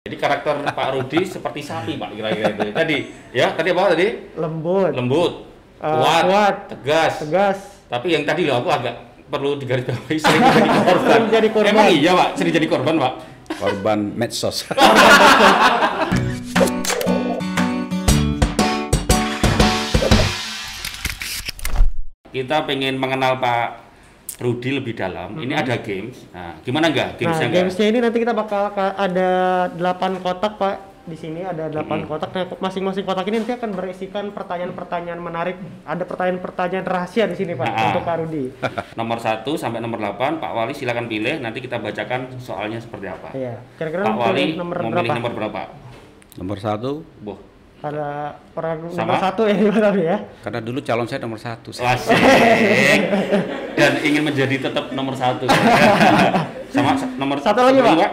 Jadi karakter Pak Rudi seperti sapi Pak kira-kira itu. Tadi ya, tadi apa tadi? lembut, Lembut, Eh, kuat, kuat, tegas. tegas. Tapi yang tadi loh aku agak perlu digarisbawahi sering jadi korban. Sering jadi korban. Emang iya Pak, sering jadi korban Pak. korban medsos. Kita pengen mengenal Pak Rudi lebih dalam. Ini ada games. Nah, gimana enggak Nah, gamesnya enggak? gamesnya ini nanti kita bakal ka- ada 8 kotak, Pak. Di sini ada 8 kotak. Nah, masing-masing kotak ini nanti akan berisikan pertanyaan-pertanyaan menarik. Ada pertanyaan-pertanyaan rahasia di sini, Pak, Nah. untuk Pak Rudi. Nomor 1 sampai nomor 8, Pak Wali silakan pilih. Nanti kita bacakan soalnya seperti apa. Iya. Kira-kira Pak Wali nomor memilih berapa? nomor berapa? nomor satu, Boh. Ada orang Sama? nomor satu ya, Pak ya. karena dulu calon saya nomor satu. Asik. Dan ingin menjadi tetap nomor satu. Sama sa- nomor Satu lagi, Pak.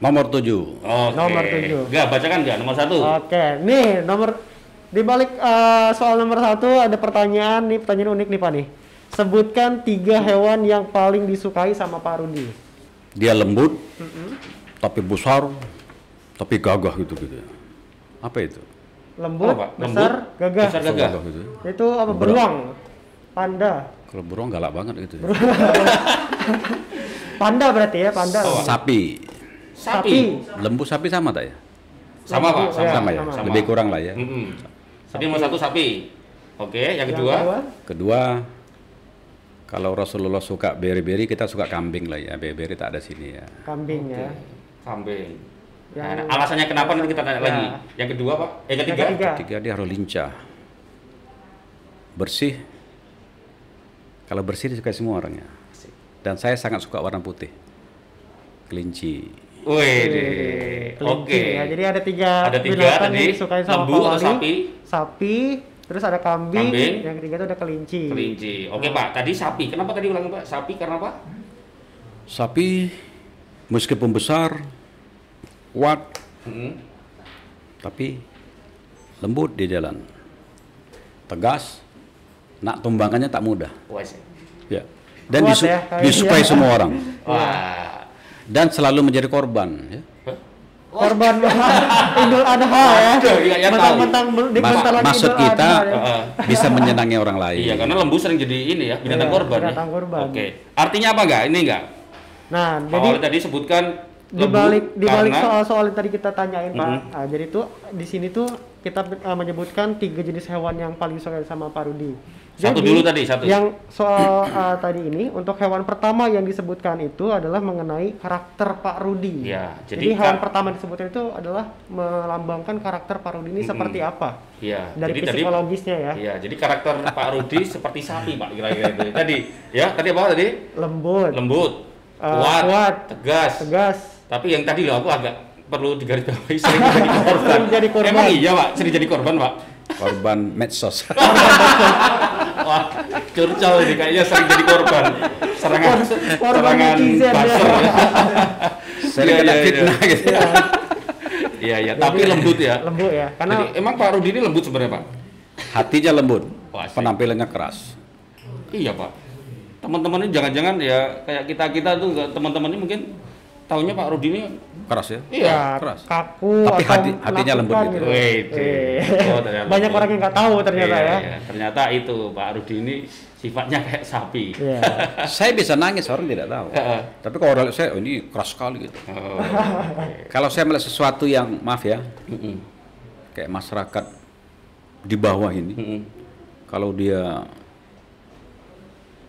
Nomor tujuh, Oke. Nomor tujuh. Enggak, bacakan enggak nomor satu. Oke, nih nomor di balik eh, soal nomor satu ada pertanyaan nih pertanyaan unik nih Pak nih. Sebutkan tiga hewan yang paling disukai sama Pak Rudi. dia lembut, tapi besar, tapi gagah gitu gitu. Apa itu? Lembut, Apa, Pak? besar, Lembut, gagah. besar, gagah. gitu. Itu apa? Beruang, panda. Kalau beruang galak banget gitu. Panda berarti ya, panda. Oh, Sapi, Sapi. lembu sapi sama tak ya? Sama, Pak. Sama, ya, Sama ya, sama. lebih kurang lah ya. Mm-mm. Tadi nomor satu sapi. Oke, yang Yang kedua? Kedua, kalau Rasulullah suka beri-beri, kita suka kambing lah ya. Beri-beri tak ada sini ya. kambing ya. Kambing. Yang- Nah, alasannya kenapa nanti kita tanya Ya. lagi. Yang kedua, Pak? Eh, Yang ketiga? ketiga. Ketiga dia harus lincah, bersih. Kalau bersih disukai semua orangnya. Dan saya sangat suka warna putih, kelinci. Wih, oke. ya. Jadi ada tiga Ada tiga binatang tadi, yang disukai sama lembu Pak atau Wali. sapi? Sapi, terus ada kambing, Kambing. yang ketiga itu ada kelinci. Kelinci. Oke, Pak. Tadi sapi. Kenapa tadi ulang, Pak? Sapi karena apa? Sapi, meskipun besar, kuat, Hmm. tapi lembut di jalan. Tegas, nak tumbangannya tak mudah. Wah, sih. Ya. Dan Kuat disu- ya, disukai semua orang. Wah. Dan selalu menjadi korban. Ya. Korban Idul Adha ya. Iya, iya, tahu. Mentang-mentang Mas- maksud Idul kita Adha ya. Heeh. bisa menyenangi orang lain. Iya, karena lembu sering jadi ini ya, binatang Iya, korban. ya. binatang korban. Oke. Artinya apa enggak? Ini enggak? Nah, Pak jadi tadi sebutkan di balik di balik soal-soal yang tadi kita tanyain Pak. Mhm. Nah, jadi tuh di sini tuh kita uh, menyebutkan tiga jenis hewan yang paling disukai sama Pak Rudi. Satu dulu tadi, satu. Yang soal uh, tadi ini untuk hewan pertama yang disebutkan itu adalah mengenai karakter Pak Rudi. Iya, jadi, jadi hewan pertama yang disebutkan itu adalah melambangkan karakter Pak Rudi ini Mhm. seperti apa Iya, dari jadi tadi psikologisnya ya. Iya, jadi karakter Pak Rudi seperti sapi, Pak, kira-kira itu. Tadi, ya, tadi apa tadi? Lembut, Lembut, Eh, kuat, kuat, tegas. tegas, Tapi yang tadi loh aku agak perlu digarisbawahi sering jadi korban. Sering jadi korban. Emang iya, Pak, sering jadi korban, Pak. Korban medsos. Wah, curcol ini kayaknya sering jadi korban. Serangan Korban serangan ya. buzzer ya. Sering Iya, kena iya, fitnah iya. gitu. Iya, iya, tapi lembut ya. lembut ya. Karena Jadi emang Pak Rudi ini lembut sebenarnya, Pak? Hatinya lembut, Wah, penampilannya keras. Iya pak. Teman-teman ini jangan-jangan ya kayak kita kita tuh teman-teman ini mungkin tahunya Pak Rudi ini Keras ya? iya. ya, keras. kaku Tapi hati- hatinya lembut gitu. Wait. Eh. Oh, ternyata. Banyak orang yang nggak tahu ternyata Iya, ya. iya. Ternyata itu Pak Rudi ini sifatnya kayak sapi. Iya. Saya bisa nangis, orang tidak tahu. Heeh. Tapi kalau orang lihat saya, oh, ini keras sekali gitu. Oh. Kalau saya melihat sesuatu yang, maaf ya, kayak masyarakat di bawah ini, kalau dia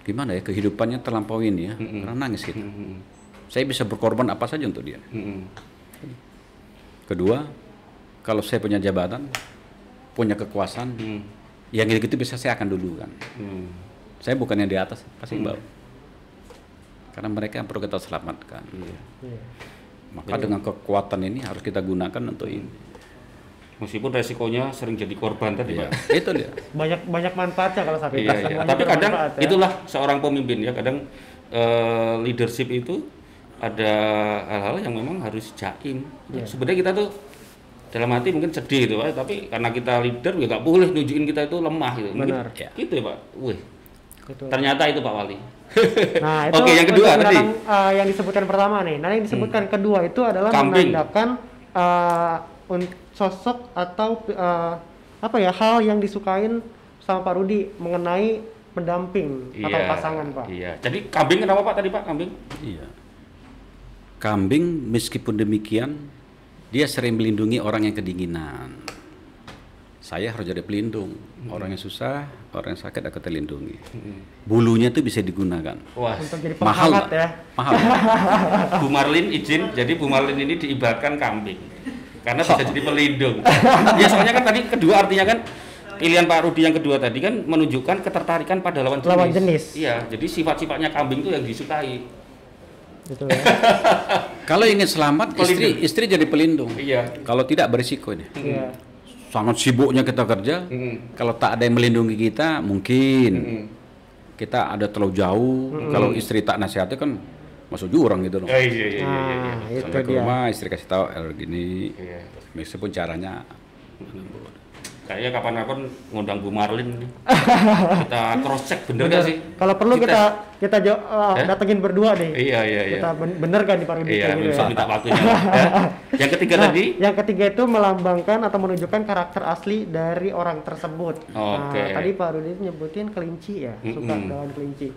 gimana ya kehidupannya terlampau ini ya, orang nangis gitu. Saya bisa berkorban apa saja untuk dia. Mm-mm. Kedua, kalau saya punya jabatan, punya kekuasaan, Mm. yang gitu-gitu bisa saya akan dulukan. Mm. Saya bukan yang di atas, pasti Hmm. bawah. Karena mereka yang perlu kita selamatkan. Iya. Iya. Maka dengan kekuatan ini harus kita gunakan untuk ini. Meskipun resikonya sering jadi korban tadi Iya, Pak. itu dia. Banyak banyak manfaatnya kalau sapi Iya, iya. Tapi kadang ya. itulah seorang pemimpin ya. Kadang eh, leadership itu ada hal-hal yang memang harus jaim. Iya. Sebenarnya kita tuh dalam hati mungkin sedih Pak, tapi karena kita leader ya nggak boleh nunjukin kita itu lemah gitu. Mungkin Benar. Ya. Gitu ya Pak. Wih, Betul. ternyata itu Pak Wali. Nah, itu Oke, yang kedua tadi. eh, yang disebutkan pertama nih. Nah, yang disebutkan kedua itu adalah Kambing. menandakan eh, un- sosok atau eh, apa ya hal yang disukain sama Pak Rudi mengenai pendamping atau pasangan, Pak. Iya. Jadi kambing kenapa Pak tadi Pak kambing? Iya. Kambing meskipun demikian dia sering melindungi orang yang kedinginan. Saya harus jadi pelindung. Orang yang susah, orang yang sakit aku terlindungi. Bulunya itu bisa digunakan. Wah. Untuk jadi Mahal ya. Mahal. Bu Marlin izin, jadi Bu Marlin ini diibaratkan kambing karena bisa jadi pelindung. ya soalnya kan tadi kedua artinya kan pilihan Pak Rudi yang kedua tadi kan menunjukkan ketertarikan pada lawan jenis. Lawan jenis. Iya, jadi sifat-sifatnya kambing itu yang disukai. Gitu ya. Kalau ingin selamat, istri Pelindung. istri jadi pelindung. Iya. Kalau tidak berisiko ini. Iya. Sangat sibuknya kita kerja. Mm-mm. Kalau tak ada yang melindungi kita, mungkin Mm-mm. kita ada terlalu jauh. Kalau istri tak nasihati kan masuk jurang gitu loh. Oh, iya iya iya iya. iya. Nah, itu Sampai ke dia. rumah istri kasih tahu "Er, gini, Iya. meskipun caranya Kayaknya kapan-kapan ngundang Bu Marlin nih. kita cross check bener gak sih? Kalau perlu kita kita, jo- uh, Eh? datengin berdua deh. Iya iya iya. Kita ben- bener kan di Pak Rudi Iya, gitu bisa ya. minta waktunya. ya. Yang ketiga Nah, tadi yang ketiga itu melambangkan atau menunjukkan karakter asli dari orang tersebut. Oke. Nah, tadi Pak Rudi nyebutin kelinci ya, suka Mm-mm. daun kelinci.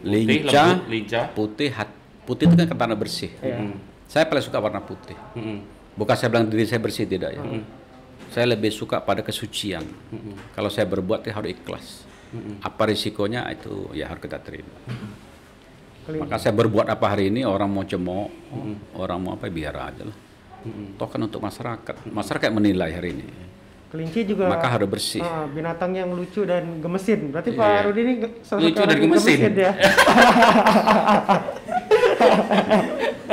Lincah, lembut, lincah. putih, hat, putih itu kan ketanda bersih. Iya. Saya paling suka warna putih. Mm-mm. Bukan saya bilang diri saya bersih tidak ya. Mm-mm. Saya lebih suka pada kesucian. Mm-mm. Kalau saya berbuat ya harus ikhlas. Mm-mm. Apa risikonya itu ya harus kita terima. Kelinci. Maka saya berbuat apa hari ini orang mau cemooh, orang mau apa biar aja lah. Mm-mm. Toh kan untuk masyarakat. Masyarakat menilai hari ini. Kelinci juga Maka harus bersih. ah, binatang yang lucu dan gemesin. Berarti Iya. Pak Rudi ini salah Lucu dan yang gemesin. ya.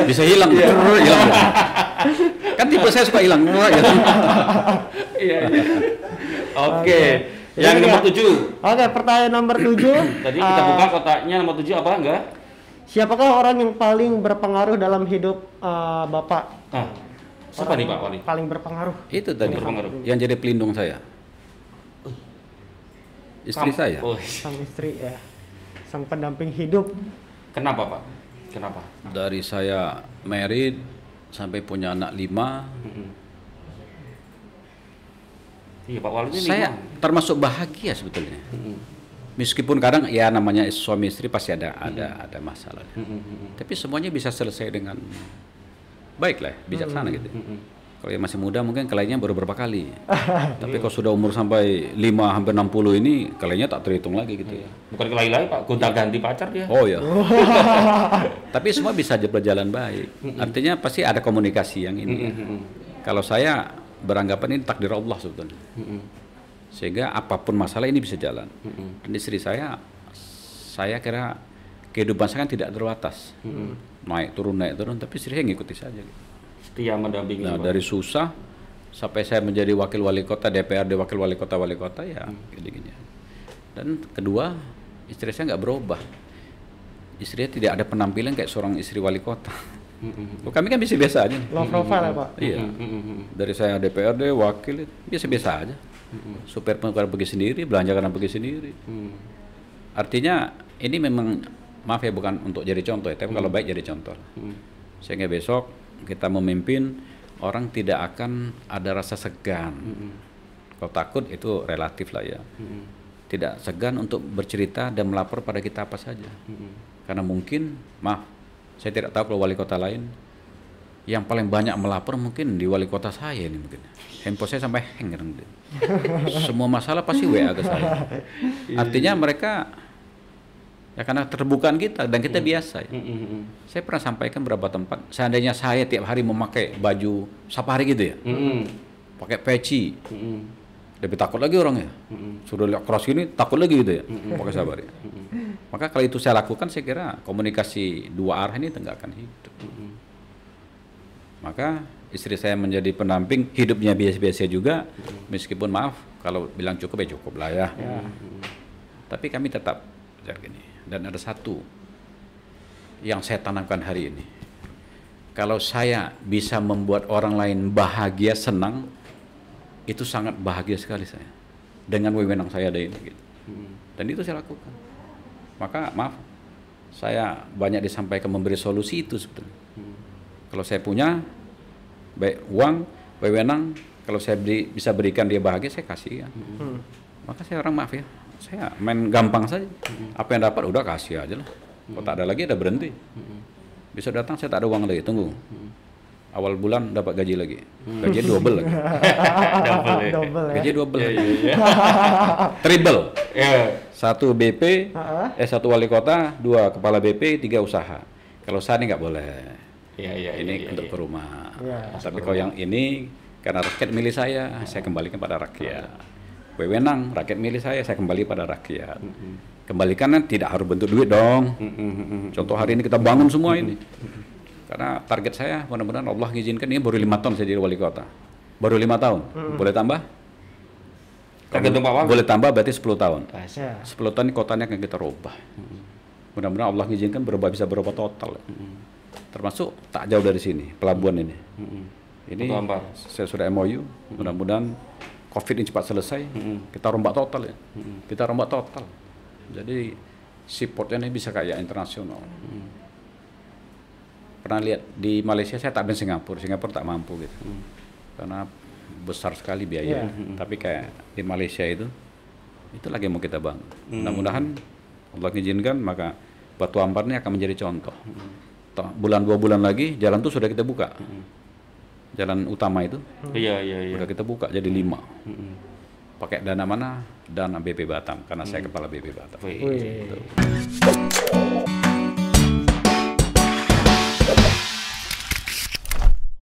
Bisa hilang, hilang. kan tipe saya suka hilang. Ya. Iya. iya. Oke. Yang nomor tujuh. Oke, pertanyaan nomor tujuh. Tadi kita Ah, buka kotaknya nomor tujuh apa enggak? Siapakah orang yang paling berpengaruh dalam hidup ah, Bapak? Ah, siapa Orang nih Pak Wali? Paling berpengaruh. Itu tadi Berpengaruh. yang jadi pelindung saya. Istri Kam- saya. Oh, Sang istri ya. Sang pendamping hidup. kenapa Pak? Kenapa? Dari saya married sampai punya anak lima, Mm-mm. Iya Pak ini saya lima. termasuk bahagia sebetulnya. Mm-mm. Meskipun kadang ya namanya suami istri pasti ada ada ada masalah. Tapi semuanya bisa selesai dengan baik lah, bijaksana gitu. Mm-mm. Kalau yang masih muda mungkin kelainnya baru berapa kali. Tapi kalau sudah umur sampai 5 hampir 60 ini kelainnya tak terhitung lagi gitu. Iya. Bukan kelai-lai Pak, gonta ganti pacar dia. Oh ya. Tapi semua bisa berjalan baik. Artinya pasti ada komunikasi yang ini. ya. Mm-mm. Kalau saya beranggapan ini takdir Allah sebetulnya. Sehingga apa pun masalah ini bisa jalan. Dan istri saya, saya kira kehidupan saya kan tidak terbatas. Naik turun naik turun, tapi istri saya ngikuti saja. Gitu. Setia mendampingi. Nah Pak. dari susah sampai saya menjadi wakil wali kota DPRD wakil wali kota wali kota ya gini-gini. Dan kedua istri saya nggak berubah. Istrinya tidak ada penampilan kayak seorang istri wali kota. Mm-mm. Oh, Kami kan biasa-biasa aja. Low profile ya Pak. Iya. Mm-mm. Dari saya DPRD wakil biasa-biasa aja. Supir pun kadang pergi sendiri, belanja kadang pergi sendiri. Mm. Artinya ini memang maaf ya bukan untuk jadi contoh ya, tapi kalau baik jadi contoh. Mm. Sehingga besok kita memimpin orang tidak akan ada rasa segan. Mm-mm. Kalau takut itu relatif lah ya. Mm-mm. Tidak segan untuk bercerita dan melapor pada kita apa saja. Mm-mm. Karena mungkin, maaf, saya tidak tahu kalau wali kota lain yang paling banyak melapor mungkin di wali kota saya ini mungkin. Handphone saya sampai hang gitu. Semua masalah pasti WA ke saya. Artinya mereka ya karena terbukaan kita dan kita biasa ya. Mm-mm. Saya pernah sampaikan beberapa tempat, seandainya saya tiap hari memakai baju safari gitu ya, Mm-mm. pakai peci, Mm-mm. lebih takut lagi orangnya. Mm-mm. Sudah lihat keras gini, takut lagi gitu ya, pakai safari. Maka kalau itu saya lakukan, saya kira komunikasi dua arah ini tidak akan hidup. Mm-mm. Maka istri saya menjadi pendamping, hidupnya biasa-biasa juga, meskipun maaf, kalau bilang cukup ya cukup lah ya. Tapi kami tetap gini. Dan ada satu yang saya tanamkan hari ini. Kalau saya bisa membuat orang lain bahagia, senang, itu sangat bahagia sekali saya. Dengan wewenang saya ada ini. Gitu. Dan itu saya lakukan. Maka maaf, saya banyak disampaikan memberi solusi itu sebetulnya. Kalau saya punya baik uang, wewenang, kalau saya beri, bisa berikan dia bahagia saya kasih ya. Hmm. Maka saya orang maaf ya, saya main gampang saja. Apa yang dapat udah kasih aja lah. Kalau tak ada lagi ada berhenti. Bisa datang saya tak ada uang lagi, tunggu. Awal bulan dapat gaji lagi. Gaji double lagi. Double ya. Double ya. Gaji double. Iya, iya, iya. Triple. Ya. Satu BP, Heeh. eh satu wali kota, dua kepala BP, tiga usaha. Kalau saya ini nggak boleh. Iya, iya, ini iya, iya, untuk iya. perumah. Iya. Tapi kalau yang ini karena rakyat milik saya, saya kembalikan pada rakyat. Wewenang rakyat milik saya, saya kembali pada rakyat. Kembalikan kan tidak harus bentuk duit dong. Contoh hari ini kita bangun semua ini. Karena target saya mudah-mudahan Allah izinkan ini baru lima tahun saya jadi wali kota. Baru lima tahun. Boleh tambah? Tergantung Pak Wagub. Boleh tambah berarti 10 tahun. Ya. 10 tahun ini kotanya akan kita rubah. Mudah-mudahan Allah izinkan berubah bisa berubah total. Termasuk tak jauh dari sini, pelabuhan ini. Ini Betul, Ampar. saya sudah MOU, mudah-mudahan Covid ini cepat selesai, kita rombak total ya. Kita rombak total. Jadi seaportnya ini bisa kayak internasional. Pernah lihat di Malaysia saya tak dan Singapura, Singapura tak mampu gitu. Karena besar sekali biaya. Iya. Tapi kayak di Malaysia itu itu lagi mau kita bangun. Mudah-mudahan Allah izinkan maka Batu Ampar ini akan menjadi contoh. Toh, bulan dua bulan lagi jalan tuh sudah kita buka. Jalan utama itu Iya, iya, iya. sudah kita buka jadi lima. Mm-mm. Pakai dana mana? Dana BP Batam karena saya kepala BP Batam. Wih. Wih.